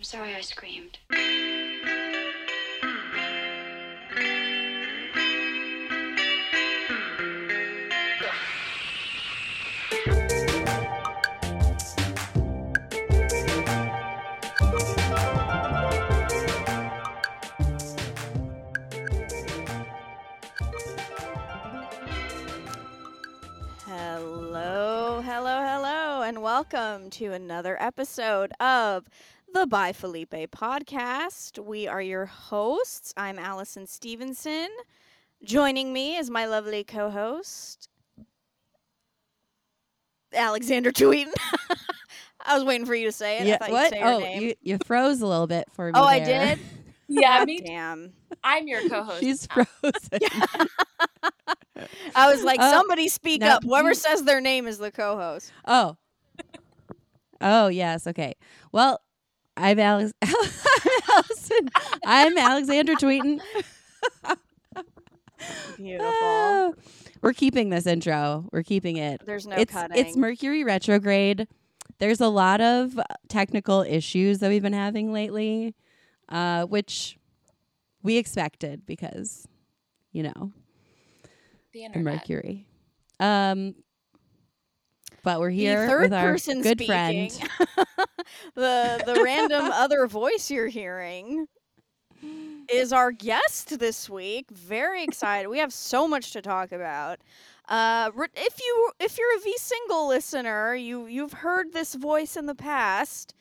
I'm sorry I screamed. Hello, hello, hello, and welcome to another episode of the Bye Felipe podcast. We are your hosts. I'm Allison Stevenson. Joining me is my lovely co host, Alexandra Tweten. I was waiting for you to say it. I Yeah, thought what? you'd say Oh, name. you, you froze a little bit for oh, me. oh, I did? Yeah, me. Damn. I'm your co-host. She's now. frozen. I was like, Oh, somebody speak up. Whoever you- says their name is the co host. oh. Oh yes. Okay. Well, I'm Alex. I'm Allison. I'm Alexandra Tweten. Beautiful. Ah, we're keeping this intro. We're keeping it. There's no it's cutting. it's Mercury retrograde. There's a lot of technical issues that we've been having lately, uh, which we expected because, you know, the the. Mercury. Um, but we're here the third with our person good speaking. friend. the the random other voice you're hearing is our guest this week. Very excited. We have so much to talk about. Uh, if you if you're a V single listener, you you've heard this voice in the past.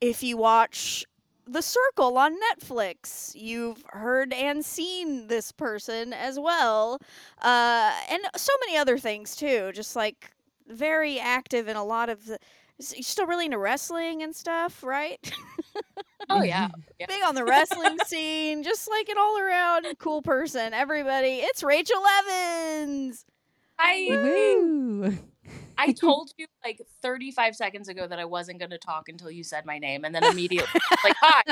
If you watch The Circle on Netflix, you've heard and seen this person as well, uh, and so many other things too. Just like very active in a lot of the. S- You're still really into wrestling and stuff, right? Oh yeah. Yeah. Big on the wrestling scene, just like an all around cool person. Everybody, it's Rachel Evans. I Woo. I told you like 35 seconds ago that I wasn't going to talk until you said my name, and then immediately like hi.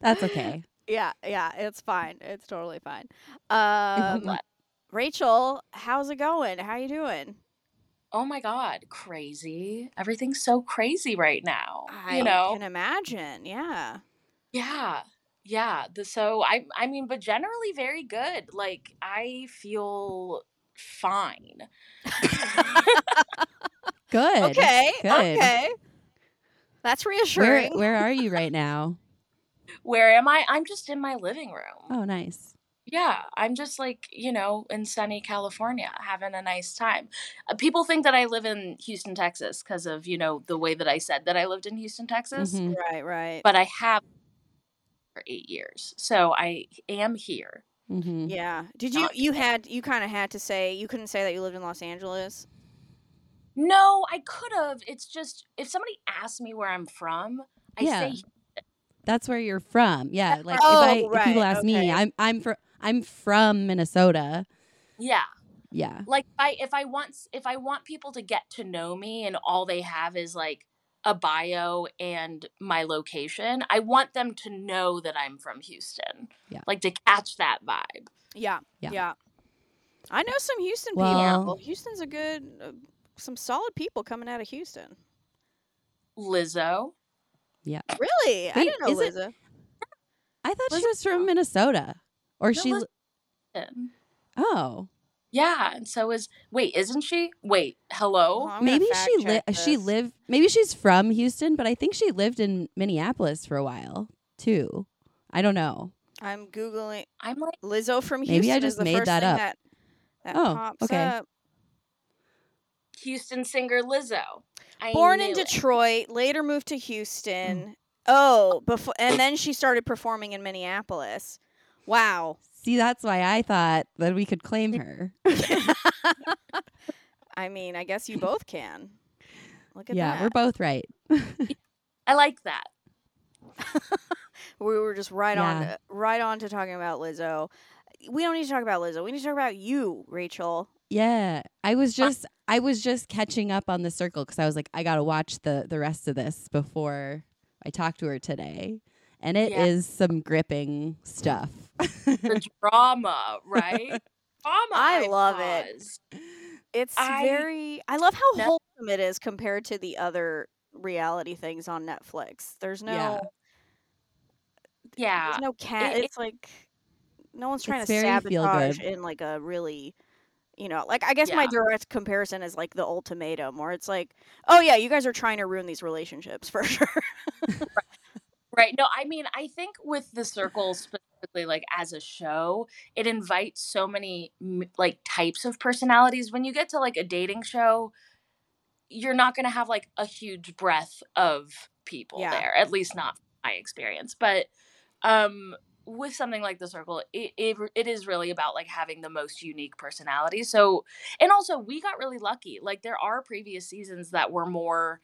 That's okay. Yeah, yeah, it's fine. It's totally fine. Um. Rachel, how's it going? How you doing? Oh my god, crazy! Everything's so crazy right now. I you know. can imagine. Yeah. Yeah. Yeah. The, so I I mean, but generally very good. Like I feel fine. Good. Okay. Good. Okay. That's Where reassuring. where are you right now? Where am I? I'm just in my living room. Oh, nice. Yeah, I'm just like, you know, in sunny California having a nice time. Uh, people think that I live in Houston, Texas because of, you know, the way that I said that I lived in Houston, Texas. Mhm. right. Right. But I have for 8 years. So I am here. Mhm. yeah. Did you? Not You had. You kind of had to say. You couldn't say that you lived in Los Angeles. No, I could have. It's just if somebody asks me where I'm from, I Yeah. say That's where you're from. Yeah. Like Oh, if I if people ask okay. me, I'm I'm from I'm from Minnesota. yeah. Yeah. Like I if I want if I want people to get to know me and all they have is like a bio and my location, I want them to know that I'm from Houston. Yeah. Like to catch that vibe. Yeah. Yeah. Yeah. I know some Houston Well- people. Houston's a good, uh, some solid people coming out of Houston. Lizzo. Yeah. Really? I didn't know Lizzo. it- I thought she was from Minnesota. Or No, she Liz- Listen. Oh. Yeah, and so is wait, isn't she? Wait, hello? Oh, maybe she li- check she this. lived maybe she's from Houston, but I think she lived in Minneapolis for a while too. I don't know. I'm googling I'm like Lizzo from Houston. Maybe I just the made that up. That, that Oh, pops okay. up. Houston singer Lizzo. I Born in knew it. Detroit, later moved to Houston. Mm. Oh, before and then she started performing in Minneapolis. Wow. See, that's why I thought that we could claim her. I mean, I guess you both can. Look at yeah, that. we're both right. I like that. we were just right on to, right on to talking about Lizzo. We don't need to talk about Lizzo. We need to talk about you, Rachel. Yeah, I was just I was just catching up on the circle because I was like, I gotta watch the the rest of this before I talk to her today, and it is Yeah. some gripping stuff. The drama, right? Drama. I love it. It's I- very I love how No. wholesome it is compared to the other reality things on Netflix. There's no Yeah. Yeah. there's no cat. it- it's like no one's trying to very feel sabotage in like a really you know, like I guess my direct comparison is like the ultimatum where it's like, oh yeah, you guys are trying to ruin these relationships for sure. Right. No, I mean, I think with the circle specifically, like as a show, it invites so many like types of personalities. When you get to like a dating show, you're not going to have like a huge breadth of people Yeah. there, at least not my experience. But um with something like the circle, it, it it is really about like having the most unique personality. So, and also we got really lucky. Like there are previous seasons that were more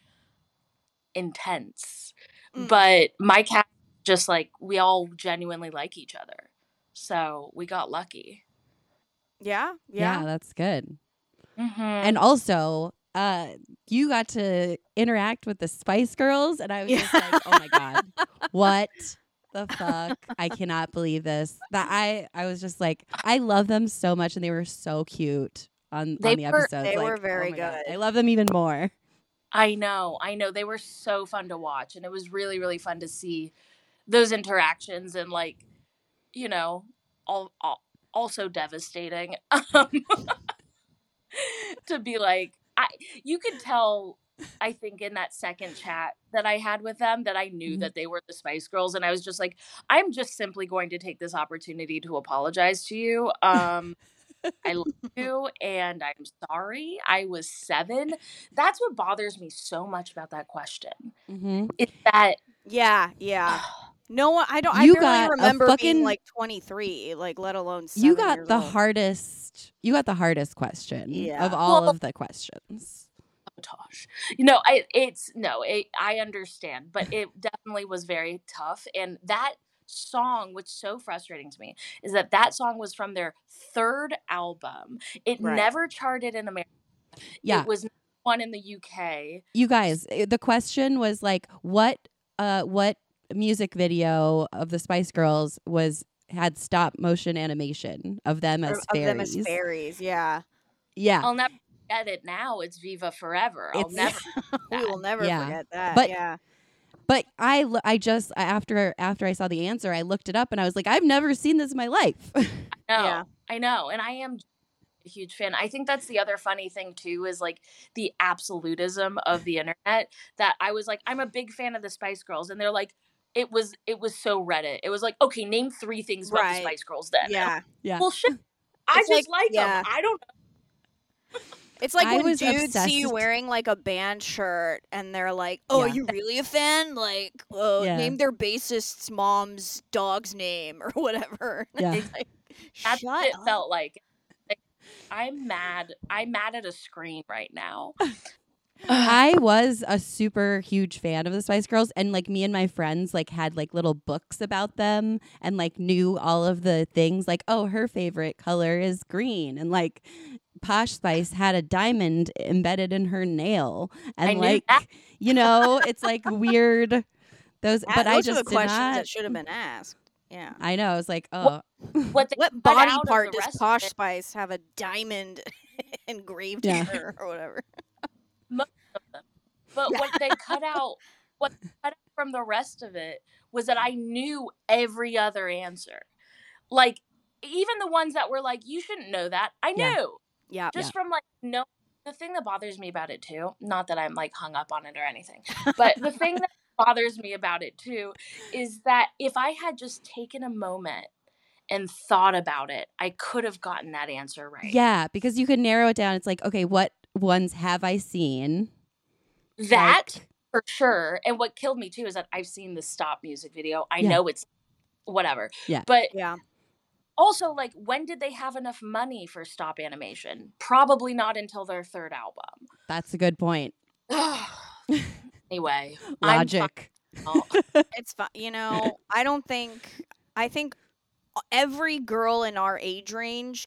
intense Mm. but my cat just like we all genuinely like each other so we got lucky yeah, Yeah, yeah. that's good. mm-hmm. And also, uh, you got to interact with the Spice Girls, and I was just like, oh my god, what the fuck? I cannot believe this. That I I was just like, I love them so much, and they were so cute on They on the were- episodes. they like, were oh very God, good. I love them even more. I know i know they were so fun to watch and it was really really fun to see those interactions and like you know all, all also devastating um, to be like i you could tell i think in that second chat that i had with them that i knew Mhm. that they were the spice girls and i was just like i'm just simply going to take this opportunity to apologize to you um I love you and I'm sorry. I was seven. That's what bothers me so much about that question. hmm Is that Yeah, yeah. No one. I don't. You I barely got a remember fucking- being like 23, like let alone. Seven You got years the old. hardest. You got the hardest question Yeah. of all Well- of the questions. Tosh. You know, I it's no, it, I understand, but it definitely was very tough. And that song, which so frustrating to me, is that that song was from their third album. It Right. never charted in America. Yeah, It was one in the UK. you guys. eh, The question was like, what, uh, what music video of the Spice Girls was had stop motion animation of them as of them as fairies? fairies. Yeah, Yeah, I'll never forget it now. It's Viva Forever. I'll It's- never we will never Yeah. forget that. But- yeah, but I, I just after after I saw the answer, I looked it up and I was like, I've never seen this in my life. know. Yeah. I know. And I am a huge fan. I think that's the other funny thing too is like the absolutism of the internet that I was like, I'm a big fan of the Spice Girls. And they're like, it was it was so Reddit. It was like, okay, name three things about Right. the Spice Girls then. yeah. yeah, Well shit. I It's just like- like, yeah. them. I don't It's like I when was dudes see you wearing like a band shirt and they're like, "Oh, are you really a fan? Like, uh, Yeah. name their bassist's mom's dog's name or whatever." Yeah. Like, that's what it up. felt like. Like, I'm mad. I'm mad at a screen right now. I was a super huge fan of the Spice Girls, and like me and my friends like had like little books about them, and like knew all of the things. Like, oh, her favorite color is green, and like Posh Spice had a diamond embedded in her nail, and I knew like that. you know, it's like weird. Those, that- but I just are the did questions not. that should have been asked. Yeah. I know. I was like, oh, What they What body part does Posh Spice have a diamond engraved Yeah. in her or whatever? But what they cut out, what cut out from the rest of it was that I knew every other answer. Like even the ones that were like, you shouldn't know that. I Yeah. knew Yeah. just from like no. The thing that bothers me about it too, not that I'm like hung up on it or anything, but the thing that bothers me about it too is that if I had just taken a moment and thought about it, I could have gotten that answer right. yeah, because you could narrow it down. It's like, okay, what ones have I seen? That Like- for sure. And what killed me too is that I've seen the stop music video. I Yeah. know it's whatever. Yeah. But Yeah. Also, like, when did they have enough money for stop animation? Probably not until their third album. That's a good point. anyway, I'm Logic. fine. It's fine. You know, I don't think. I think every girl in our age range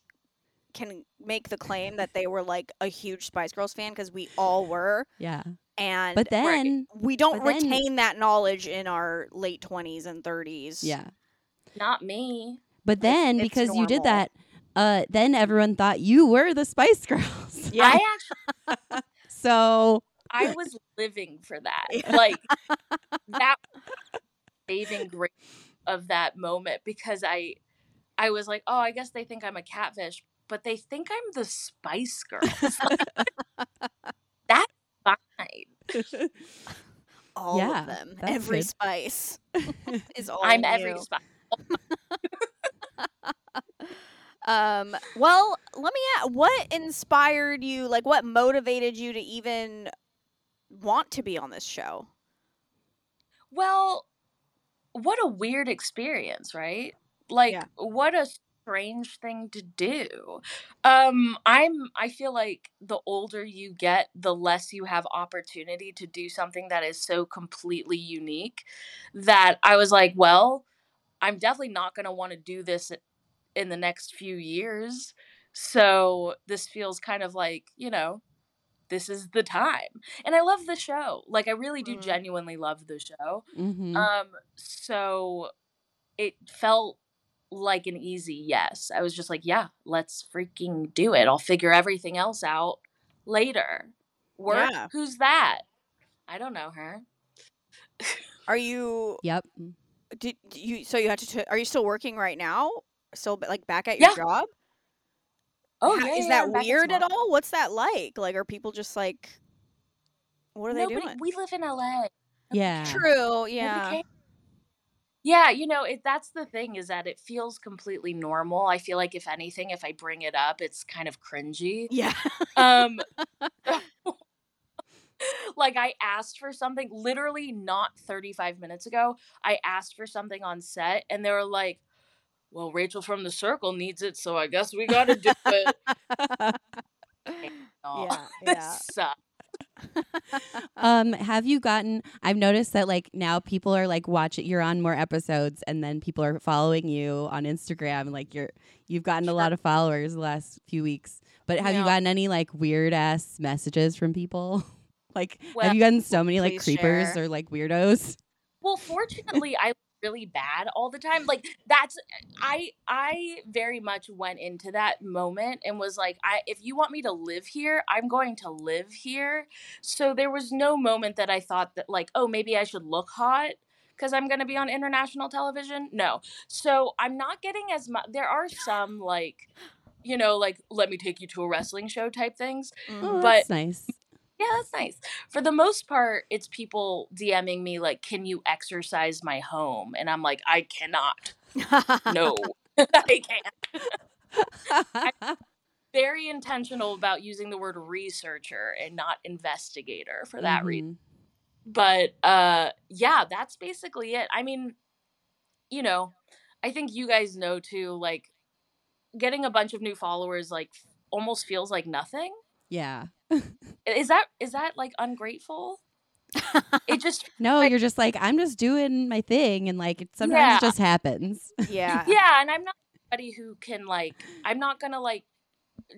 can make the claim that they were like a huge Spice Girls fan because we all were, Yeah. and But then, we don't but then- retain that knowledge in our late twenties and thirties. yeah. not me. But then, it's because you did that, uh, then everyone thought you were the Spice Girls. Yeah. I actually, so I was living for that. Like that saving grace of that moment because I I was like, oh, I guess they think I'm a catfish, but they think I'm the Spice Girls. That's fine. All Yeah, of them. Every good. spice is all I'm every spice. Um, well, let me ask, what inspired you, like what motivated you to even want to be on this show? Well, what a weird experience, right? Like Yeah. what a strange thing to do. Um I'm I feel like the older you get, the less you have opportunity to do something that is so completely unique that I was like, well, I'm definitely not going to want to do this in the next few years. So this feels kind of like, you know, this is the time. And I love the show. Like I really do Mhm. genuinely love the show. Mhm. Um, so it felt like an easy yes. I was just like, yeah, let's freaking do it. I'll figure everything else out later. Work? Yeah. Who's that? I don't know her. Are you, yep. did you, so you had to, t- are you still working right now? Still like back at your Yeah. job? Oh, How- yeah, is yeah, that I'm weird at all? What's that like? Like, are people just like, what are they doing? we live in LA. Yeah. True, yeah. Yeah, you know, it that's the thing is that it feels completely normal. I feel like if anything, if I bring it up, it's kind of cringy. Yeah. Um like I asked for something literally not 35 minutes ago. I asked for something on set and they were like, "Well, Rachel from the circle needs it, so I guess we got to do it." Yeah, this yeah. sucks. um, have you gotten? I've noticed that like now people are like watching. You're on more episodes, and then people are following you on Instagram. and Like you're, you've gotten a lot of followers the last few weeks. But have you gotten any like weird ass messages from people? like, Well, have you gotten so many like creepers share. or like weirdos? Well, fortunately, I really bad all the time. Like that's I I very much went into that moment and was like, I if you want me to live here, I'm going to live here. So there was no moment that I thought that like, oh, maybe I should look hot because I'm going to be on international television. No. So I'm not getting as much there are some like you know, like let me take you to a wrestling show type things. Mhm. Oh, But- that's nice. Yeah, that's nice. For the most part, it's people DMing me like, "Can you exercise my home?" And I'm like, "I cannot. No, I can't." Very intentional about using the word researcher and not investigator for that reason. Mhm. But uh, yeah, that's basically it. I mean, you know, I think you guys know too. Like, getting a bunch of new followers like almost feels like nothing. Yeah. Is that is that like ungrateful? It just No, Like- you're just like I'm just doing my thing, and like it sometimes Yeah. it just happens. yeah. yeah and i'm not somebody who can like i'm not gonna like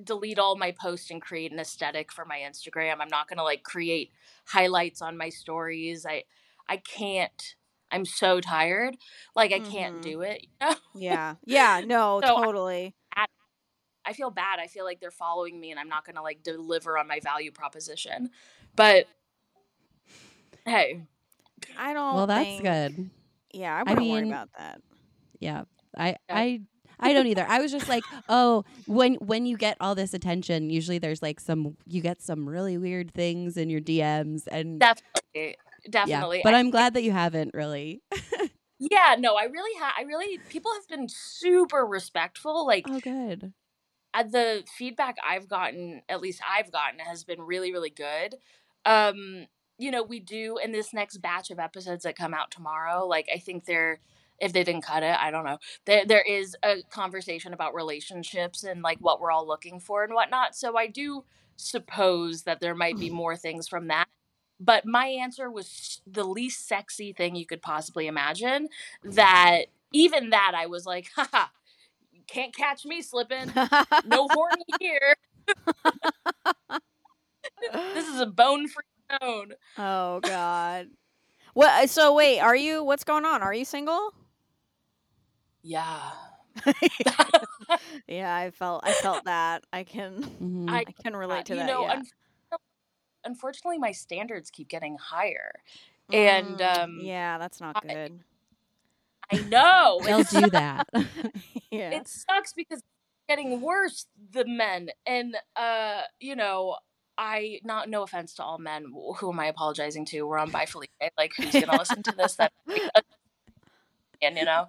delete all my posts and create an aesthetic for my instagram i'm not gonna like create highlights on my stories i i can't i'm so tired like i can't Mhm. do it you know? Yeah. Yeah. No, So I- totally. I feel bad i feel like they're following me and i'm not gonna like deliver on my value proposition but hey I don't. well, that's think- good. Yeah, I wouldn't worry mean- about that. Yeah. I Yeah. I I don't either. I was just like, oh, when when you get all this attention, usually there's like some you get some really weird things in your DMs and definitely definitely yeah. But I- I'm glad that you haven't really. yeah no i really have i really people have been super respectful like Oh, good. Uh, the feedback I've gotten, at least I've gotten, has been really, really good. Um, you know, we do in this next batch of episodes that come out tomorrow. Like, I think there, if they didn't cut it, I don't know. There, there is a conversation about relationships and like what we're all looking for and whatnot. So I do suppose that there might be more things from that. But my answer was the least sexy thing you could possibly imagine. That even that, I was like, haha, can't catch me slipping no horny here. This is a bone free zone. oh God. What? So wait, are you? What's going on? Are you single? Yeah. Yeah, I felt. I felt that. I can. Mhm. I- I can relate to you that. know, yeah. unfortunately, unfortunately my standards keep getting higher. And Mm, um yeah, that's not good. I know. They'll do that. yeah. it sucks because it's getting worse the men and uh you know i not no offense to all men who am i apologizing to we're on bye felipe like who's gonna listen to this that and you know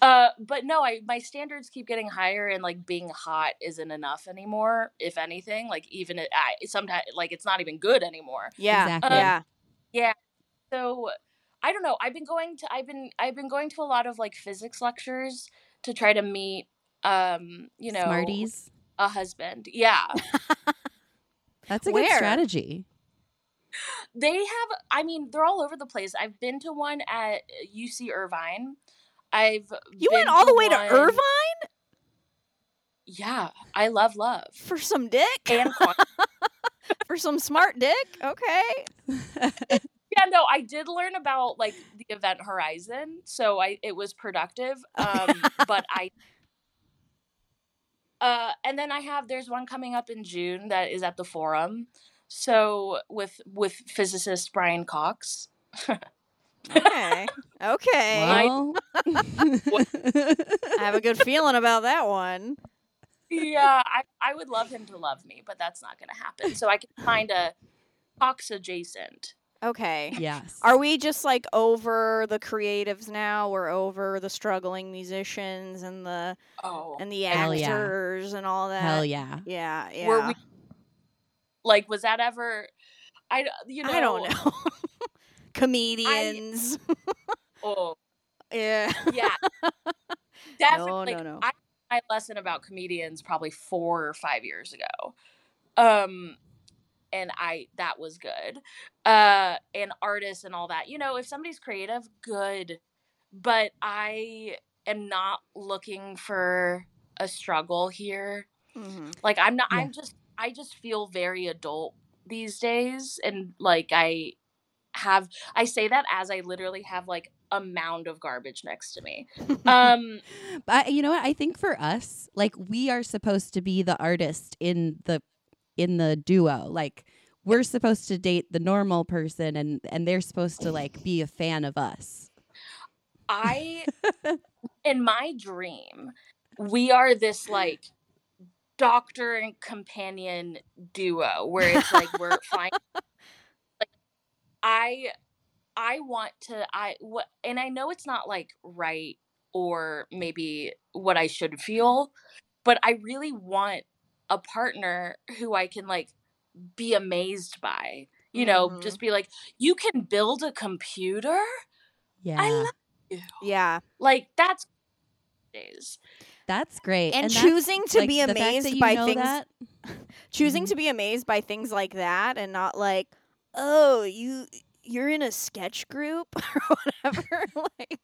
uh but no i my standards keep getting higher and like being hot isn't enough anymore if anything like even it i sometimes like it's not even good anymore yeah. Exactly. Yeah. so i don't know i've been going to i've been i've been going to a lot of like physics lectures to try to meet um you know Smarties. a husband yeah That's a Where? good strategy. they have i mean they're all over the place i've been to one at uc irvine i've You been went all the way to Irvine yeah i love love for some dick? and for some smart dick? Okay. yeah no i did learn about like the event horizon so i it was productive um but i uh and then i have there's one coming up in june that is at the forum so with with physicist brian cox Okay. Okay. well, I have a good feeling about that one. yeah I, I would love him to love me but that's not gonna happen so i can find a cox adjacent Okay. yes. Are we just like over the creatives now? We're over the struggling musicians and the oh and the Hell yeah. actors and all that. Hell yeah. Yeah, yeah. Were we- like was that ever i you know I don't know. Comedians. oh yeah. yeah definitely No, no, no. I my lesson about comedians probably four or five years ago um and i that was good uh and artists and all that you know if somebody's creative good but i am not looking for a struggle here Mhm. like i'm not Yeah. i'm just i just feel very adult these days and like i have i say that as i literally have like a mound of garbage next to me um But you know what? I think for us, like we are supposed to be the artist in the in the duo. Like we're supposed to date the normal person and and they're supposed to like be a fan of us. I, in my dream, we are this like doctor and companion duo where it's like we're fine. Like, I, I want to. I what, and I know it's not like right or maybe what I should feel, but I really want a partner who I can like be amazed by. You know, Mhm. just be like, you can build a computer. Yeah. I love you. Yeah. Like that's days. that's great. And, that's, choosing to like, be the fact that amazed by things that- choosing Mhm. to be amazed by things like that and not like, "Oh, you you're in a sketch group or whatever." like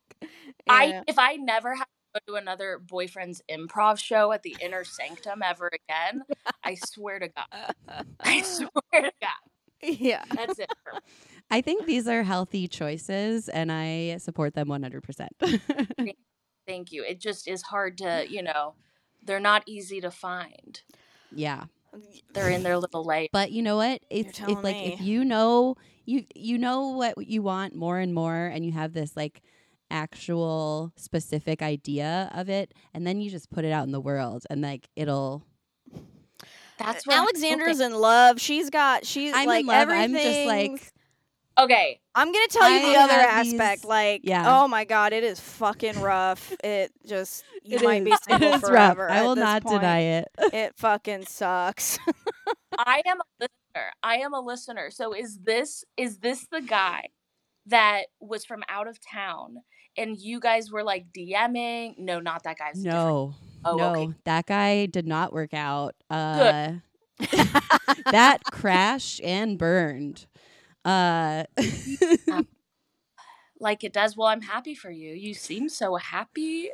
I if I never have to go to another boyfriend's improv show at the inner sanctum ever again, I swear to God. I swear to God. yeah. That's it. for me. I think these are healthy choices and I support them 100%. Thank you. It just is hard to, you know, they're not easy to find. yeah. They're in their little layer. But you know what? It's it's like if you know you you know what you want more and more and you have this like actual specific idea of it and then you just put it out in the world and like it'll That's uh, what I'm Alexandra's in love. She's got she's I'm in like love. I'm everything. just like- Okay. I'm gonna tell you I the other have aspect. these- like, yeah. oh my god, it is fucking rough. It just you It might be single it is forever. rough. I will not point. deny it. It fucking sucks. I am a listener. I am a listener. So is this is this the guy that was from out of town and you guys were like DMing? No, not that guy's. No. Oh, no, okay. that guy did not work out. Uh that crashed and burned. Uh Like it does. Well, I'm happy for you. You seem so happy.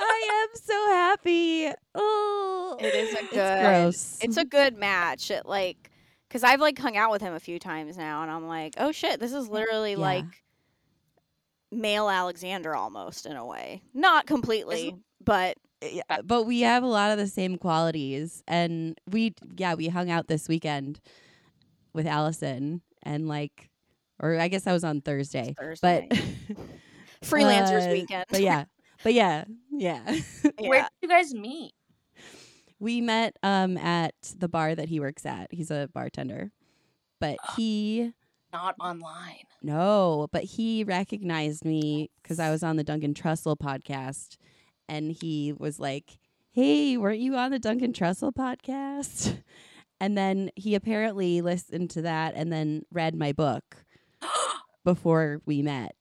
I am so happy. Oh, It is a It's good- gross. it's a good match. It like because I've like hung out with him a few times now, and I'm like, oh shit, this is literally Yeah. like male Alexandra almost in a way. Not completely, but Yeah, but we have a lot of the same qualities and we yeah we hung out this weekend with Allison and like, or I guess I was on Thursday, Thursday. but freelancers uh, weekend. But yeah, but yeah, yeah. Where yeah. did you guys meet? We met um at the bar that he works at. He's a bartender, but he Not online. no, but he recognized me because I was on the Duncan Trussell podcast, and he was like, "Hey, weren't you on the Duncan Trussell podcast?" And then he apparently listened to that and then read my book before we met,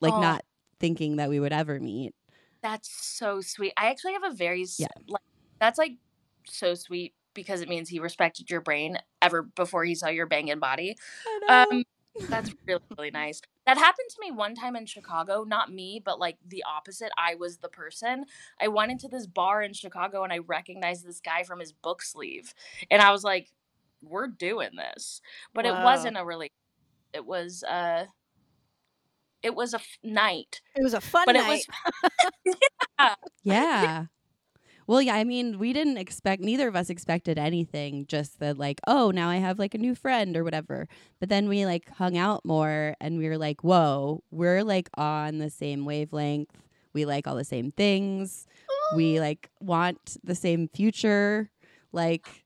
like Oh. not thinking that we would ever meet. That's so sweet. I actually have a very Yeah. like that's like so sweet because it means he respected your brain ever before he saw your banging body. Um that's really really nice. That happened to me one time in Chicago, not me, but like the opposite. I was the person. I went into this bar in Chicago and I recognized this guy from his book sleeve. And I was like, we're doing this. But it wasn't a really it was uh it was a f- night. It was a fun But it night. was Yeah. Well, yeah, I mean, we didn't expect, neither of us expected anything, just that, like, oh, now I have like a new friend or whatever. But then we like hung out more and we were like, whoa, we're like on the same wavelength. We like all the same things. We like want the same future. Like,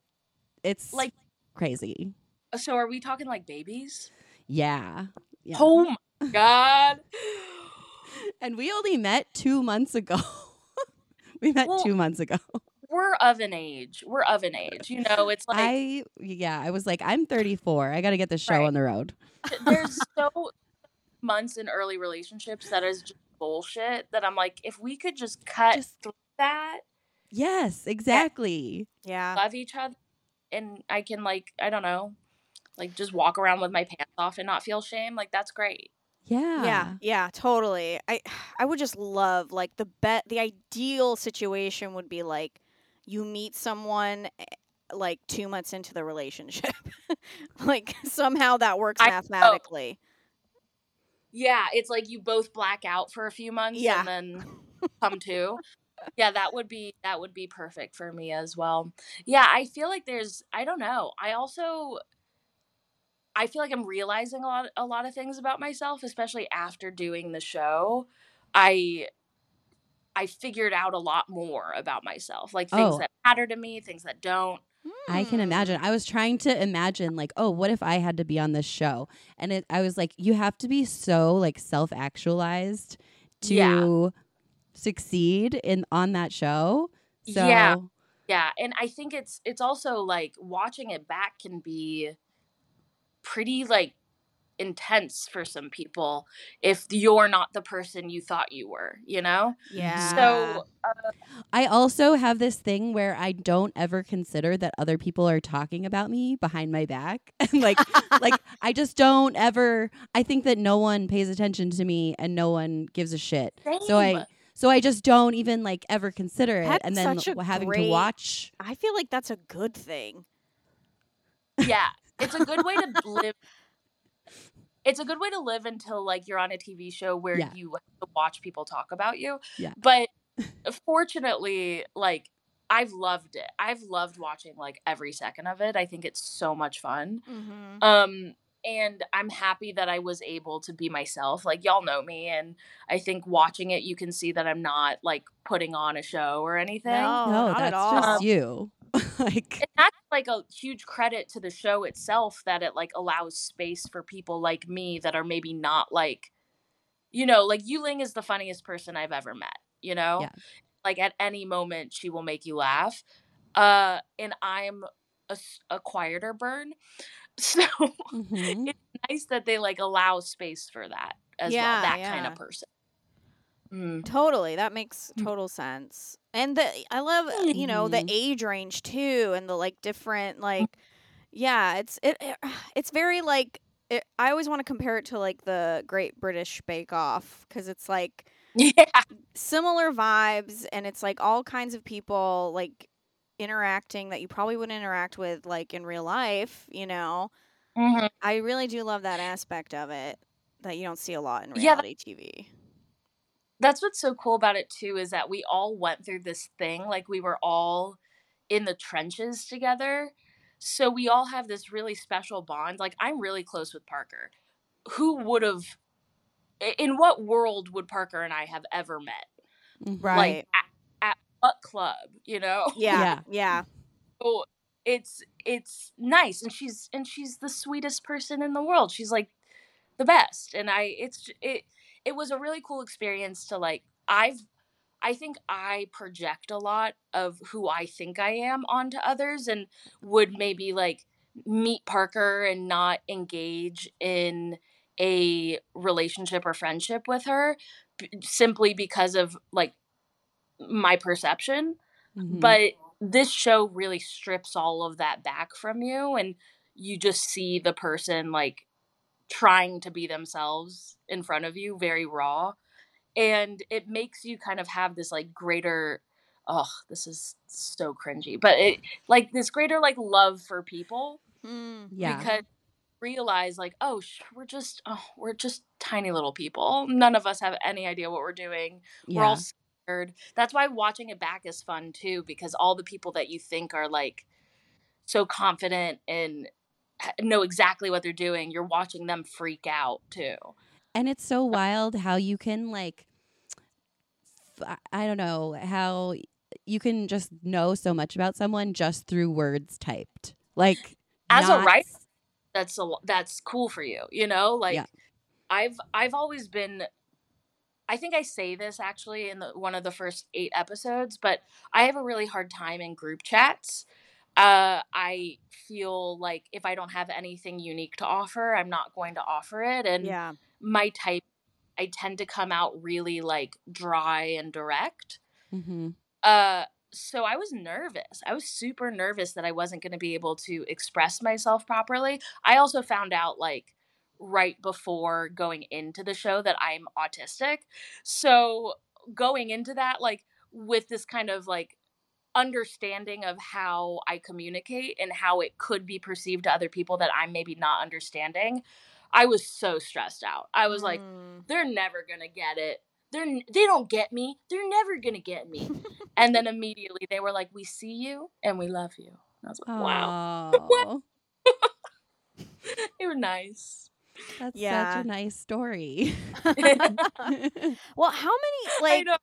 it's Like- crazy. Uh, so are we talking like babies? Yeah. Yeah. Oh my god. And we only met two months ago. we met Well, two months ago. We're of an age. We're of an age. You know, it's like I yeah, I was like, I'm 34. I got to get this show Right. on the road. there's so months in early relationships that is just bullshit that I'm like, if we could just cut Just- through that, Yes, exactly. yeah. love each other, and I can like, I don't know, like just walk around with my pants off and not feel shame, like that's great. Yeah. Yeah, yeah, totally. I I would just love like the bet the ideal situation would be like you meet someone eh, like 2 months into the relationship. like somehow that works I mathematically. Yeah, it's like you both black out for a few months Yeah. and then come to. Yeah, that would be that would be perfect for me as well. Yeah, I feel like there's I don't know. I also I feel like I'm realizing a lot a lot of things about myself, especially after doing the show. I I figured out a lot more about myself, like things Oh. that matter to me, things that don't. I can Hmm. imagine. I was trying to imagine like, oh, what if I had to be on this show? And it, I was like, you have to be so like self-actualized to Yeah. succeed in on that show. So Yeah. Yeah, and I think it's it's also like watching it back can be pretty like intense for some people if you're not the person you thought you were, you know? Yeah. So uh, I also have this thing where I don't ever consider that other people are talking about me behind my back. And like like I just don't ever I think that no one pays attention to me and no one gives a shit. So I so I just don't even like ever consider it That's and then such having great- to watch I feel like that's a good thing. yeah, it's a good way to live it's a good way to live until like you're on a TV show where Yeah. you watch people talk about you. Yeah. But fortunately, like I've loved it. I've loved watching like every second of it. I think it's so much fun. Mhm. Um and I'm happy that I was able to be myself. Like y'all know me and I think watching it you can see that I'm not like putting on a show or anything. No, no, not at that's all. just you. like And that's like a huge credit to the show itself that it like allows space for people like me that are maybe not like you know, like Yu Ling is the funniest person I've ever met, you know? Yeah. Like at any moment she will make you laugh. Uh and I'm a quieter burn. So mhm. it's nice that they like allow space for that as Yeah, well, that kind of person. Mm. Totally, that makes Mm. total sense. And the I love you know the Mhm. age range too, and the like different like yeah, it's it, it it's very like it, I always want to compare it to like the Great British Bake Off because it's like Yeah. similar vibes and it's like all kinds of people like interacting that you probably wouldn't interact with like in real life, you know. Mhm. I really do love that aspect of it that you don't see a lot in Yeah, that- reality TV. That's what's so cool about it too is that we all went through this thing like we were all in the trenches together so we all have this really special bond. Like I'm really close with Parker. Who would have in what world would Parker and I have ever met? Right. Like at, at what club, you know? yeah. Yeah. Yeah. So it's it's nice and she's and she's the sweetest person in the world. She's like the best. And I it's it it was a really cool experience to like I've I think I project a lot of who I think I am onto others and would maybe like meet Parker and not engage in a relationship or friendship with her b- simply because of like my perception Mhm. but this show really strips all of that back from you and you just see the person like trying to be themselves in front of you very raw and it makes you kind of have this like greater oh this is so cringy but it like this greater like love for people Mm. yeah. because realize like oh sh- we're just oh, we're just tiny little people none of us have any idea what we're doing we're all scared. That's why watching it back is fun too, because all the people that you think are like so confident and know exactly what they're doing, you're watching them freak out too. And it's so wild how you can like I don't know, how you can just know so much about someone just through words typed. Like As a writer, That's a that's cool for you, you know. Like Yeah. I've I've always been. I think I say this actually in the, one of the first eight episodes, but I have a really hard time in group chats. Uh, I feel like if I don't have anything unique to offer, I'm not going to offer it, and Yeah. my type i tend to come out really like dry and direct Mhm. uh so i was nervous i was super nervous that i wasn't going to be able to express myself properly i also found out like right before going into the show that i'm autistic so going into that like with this kind of like understanding of how i communicate and how it could be perceived to other people that i'm maybe not understanding i was so stressed out i was like Mm. they're never gonna get it. They're they don't get me. They're never gonna get me. and then immediately they were like, "We see you and we love you." And I was like, "Wow, Aw, they were nice." That's Yeah. such a nice story. well, how many I like know.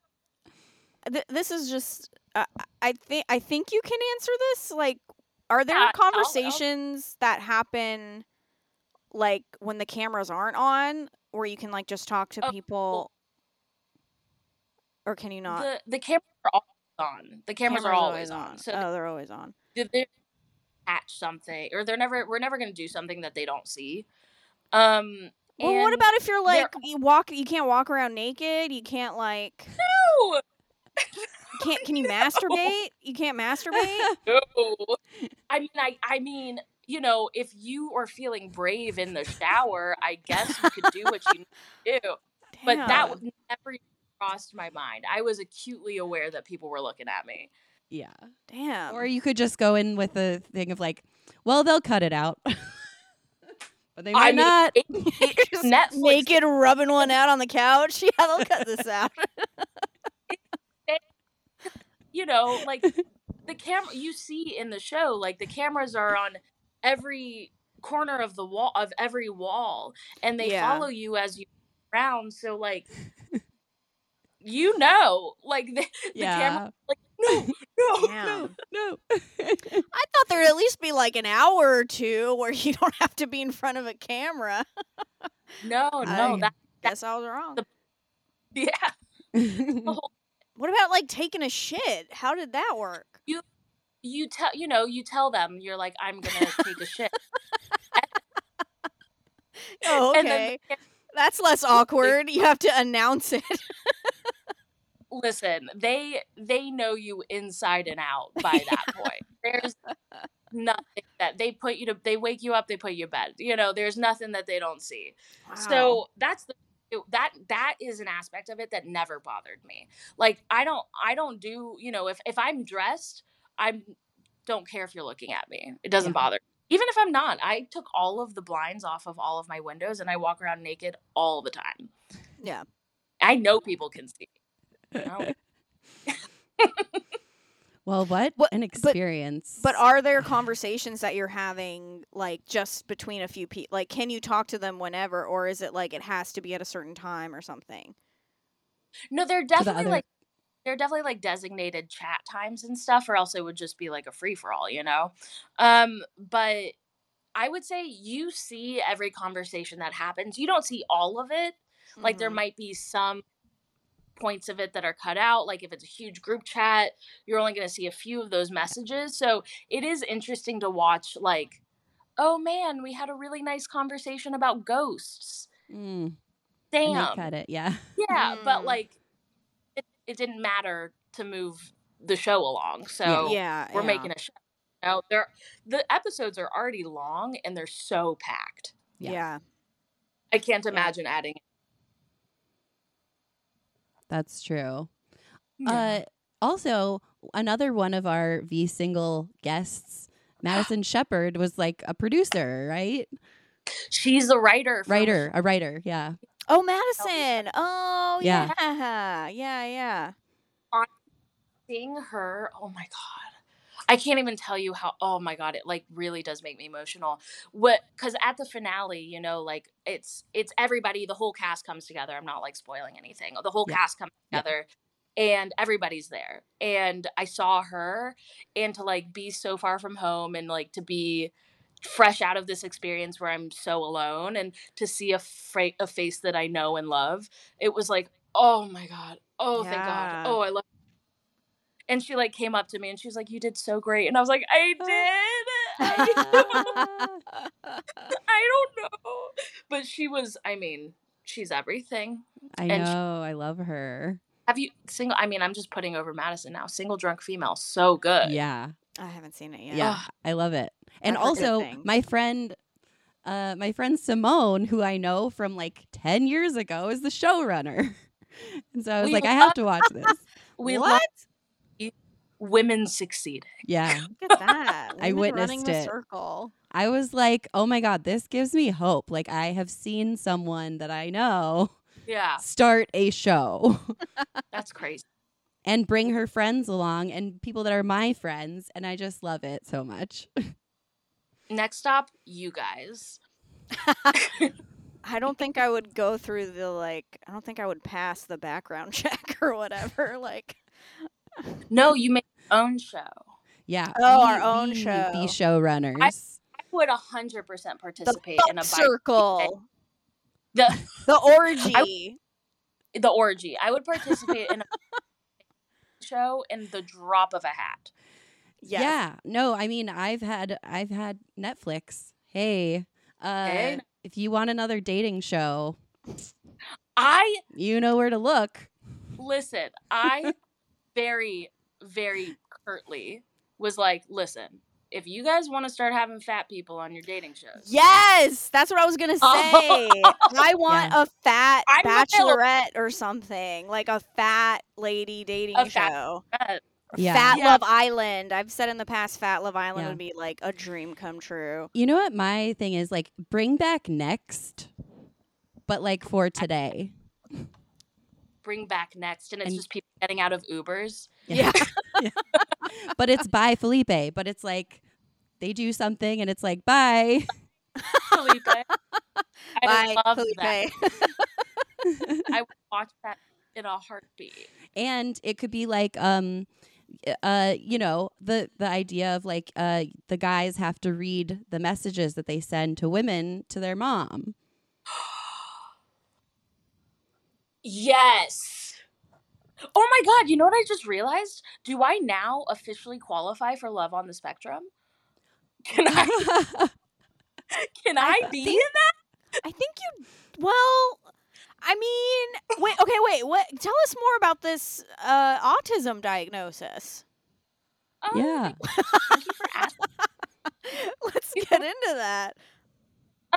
th- this is just uh, I think I think you can answer this like are there Yeah, I'll- I'll- conversations that happen like when the cameras aren't on where you can like just talk to Oh, people or can you not The the cameras are always on. The cameras, are always on. So oh they're always on they, they catch something, or they're never. We're never gonna do something that they don't see. Um. well what about if you're like you walk you can't walk around naked you can't like No! you can't can you masturbate you can't masturbate No. I mean, I, I mean, you know, if you are feeling brave in the shower, I guess you could do what you need to do. But that Damn. would never crossed my mind. I was acutely aware that people were looking at me. yeah. damn Or you could just go in with the thing of like, well, they'll cut it out. but they might I mean, not. it- it- Netflix naked rubbing one out on the couch yeah they'll cut this out you know, like the camera you see in the show, like the cameras are on every corner of the wall of every wall, and they Yeah. follow you as you go around. So like, you know, like the, the camera, like no, no, Damn. no. no. I thought there'd at least be like an hour or two where you don't have to be in front of a camera. No, no, I that Guess I was wrong. the- yeah. The whole, What about like taking a shit? How did that work? you you tell you know you tell them you're like I'm gonna take a shit, Oh, and then okay. That's less awkward. You have to announce it. listen they they know you inside and out by that point. There's nothing that they put you to they wake you up they put you to bed you know there's nothing that they don't see So that's the that that is an aspect of it that never bothered me. Like I don't I don't do, you know, if if I'm dressed, I don't care if you're looking at me. It doesn't Yeah. bother. Even if I'm not, I took all of the blinds off of all of my windows and I walk around naked all the time. yeah. I know people can see. me. I don't- Well, what, What- an experience. But are there conversations that you're having like just between a few people? Like, can you talk to them whenever, or is it like it has to be at a certain time or something? No, they're definitely other- like they're definitely like designated chat times and stuff, or else it would just be like a free for all, you know. Um, but I would say you see every conversation that happens. You don't see all of it. Like there Mhm. might be some points of it that are cut out. Like if it's a huge group chat, you're only going to see a few of those messages. So it is interesting to watch. Like, oh man, we had a really nice conversation about ghosts. Mm, Damn. they cut it. Yeah. Yeah, but Mm. like it, it didn't matter to move the show along. So yeah, we're yeah. making a show. You know, they're the episodes are already long and they're so packed. Yeah. yeah. I can't Yeah. imagine adding That's true. Uh, also, another one of our V single guests, Madison Shepard, was like a producer, right? She's the writer. from- Writer, a writer. Yeah. Oh, Madison. Oh, Yeah. yeah, yeah, yeah. Seeing her, oh my god. I can't even tell you how oh my god, it like really does make me emotional. What cuz at the finale, you know, like it's it's everybody, the whole cast comes together. I'm not like spoiling anything. The whole Yeah. cast comes Yeah. together and everybody's there. And I saw her and to like be so far from home and like to be fresh out of this experience where I'm so alone and to see a fra- a face that I know and love. It was like, "Oh my god. Oh, thank God. Oh, I love and she like came up to me and she was like, "You did so great," and I was like, "I did. I, I don't know." But she was. I mean, she's everything. I And she- know. I love her. Have you single? I mean, I'm just putting over Madison now. Single drunk female, so good. Yeah. I haven't seen it yet. Yeah. I love it. And I've heard good also, my friend. Uh, my friend Simone, who I know from like 10 years ago, is the showrunner. And so I was We like, I have to watch this. We what? love women succeeding. Yeah. Look at that. I witnessed running the it. circle. I was like, oh my God, this gives me hope. Like, I have seen someone that I know Yeah, start a show that's crazy. and bring her friends along and people that are my friends. And I just love it so much. Next stop, you guys. I don't think I would go through the like. I don't think I would pass the background check or whatever. Like, No, you make your own show. Yeah. Oh, we- our own we need show. The showrunners. I would hundred percent the participate in a circle, the the orgy. the orgy. I would participate in a show in the drop of a hat. yes. Yeah. No, I mean, I've had I've had Netflix. Hey, uh, Hey. if you want another dating show, I you know where to look. listen. I very very curtly was like, listen, if you guys want to start having fat people on your dating shows, Yes, that's what I was gonna oh. say. Oh. I want a fat I'm available. bachelorette or something, like a fat lady dating A show. Or Yeah. Fat Yeah. Love Island. I've said in the past, Fat Love Island Yeah. would be like a dream come true. You know what my thing is? Like, bring back next, but like for today. Bring back next, and it's And- just people getting out of Ubers. Yeah. But it's Bye Felipe. But it's like they do something, and it's like bye. Felipe, I Bye, love Felipe. that. I would watch that in a heartbeat. and it could be like um uh you know the the idea of like uh the guys have to read the messages that they send to women to their mom Yes. Oh my god, you know what I just realized? Do I now officially qualify for Love on the Spectrum? Can I can I, I be think- in that? I think you. Well, I mean, wait. Okay, wait. What? Tell us more about this uh, autism diagnosis. Oh, yeah Thank you for asking. Let's get into that.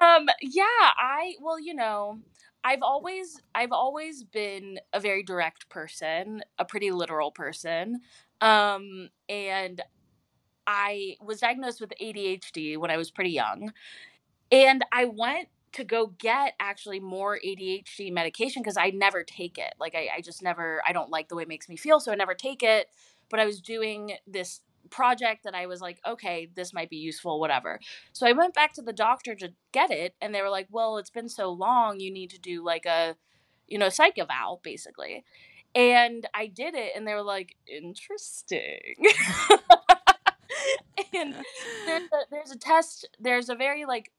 Um yeah, I well, you know, I've always I've always been a very direct person, a pretty literal person. Um and I was diagnosed with ADHD when I was pretty young. And I went to go get actually more ADHD medication because I never take it. Like I, I just never I don't like the way it makes me feel, so I never take it. but I was doing this project that I was like, okay, this might be useful, whatever. So I went back to the doctor to get it, and they were like, well, it's been so long, you need to do like a, you know, psych eval, basically. And I did it, and they were like, interesting. and there's a, there's a test, there's a very like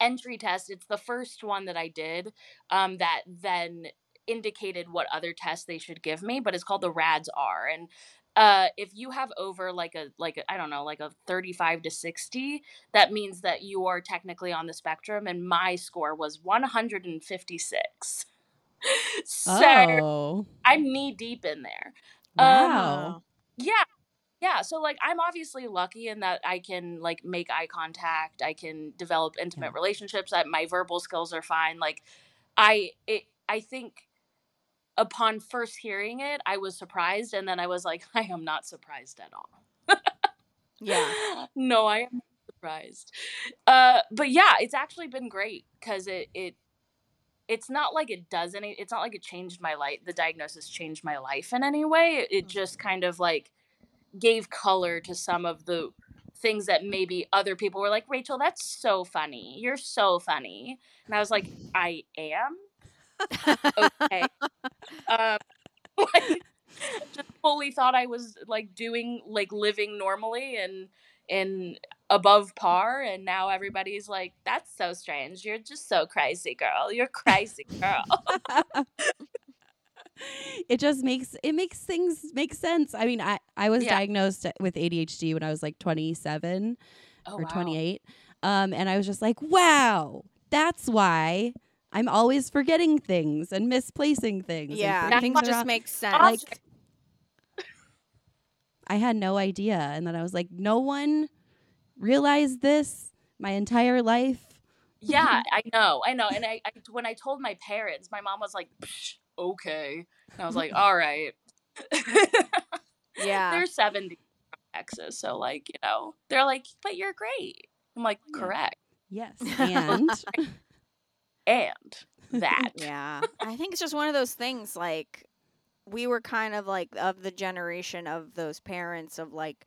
entry test. It's the first one that I did um, that then indicated what other tests they should give me, but it's called the RAADS-R. And uh if you have over like a like I don't know like a 35 to 60 that means that you are technically on the spectrum and my score was 156 so oh. I'm knee deep in there Wow. um, yeah yeah so like i'm obviously lucky in that i can like make eye contact i can develop intimate Yeah. relationships that my verbal skills are fine like i it, i think upon first hearing it i was surprised and then i was like i am not surprised at all. Yeah. no i am surprised. Uh but yeah it's actually been great because it it it's not like it does any it's not like it changed my life the diagnosis changed my life in any way it, it just kind of like gave color to some of the things that maybe other people were like rachel that's so funny you're so funny. And i was like i am okay um like just fully thought i was like doing like living normally and and above par and now everybody's like that's so strange you're just so crazy girl you're crazy girl it just makes it makes things make sense. I mean, I I was Yeah. diagnosed with ADHD when I was like 27 oh, or wow. 28. Um and I was just like, "Wow, that's why I'm always forgetting things and misplacing things." yeah. putting Things things just around. make sense. like I had no idea and then I was like, "No one realized this my entire life." yeah i know i know and I, I when i told my parents my mom was like Psh, okay and i was like all right Yeah. they're 70 from texas so like you know they're like but you're great i'm like correct Yes. And and that yeah. I think it's just one of those things like we were kind of like of the generation of those parents of like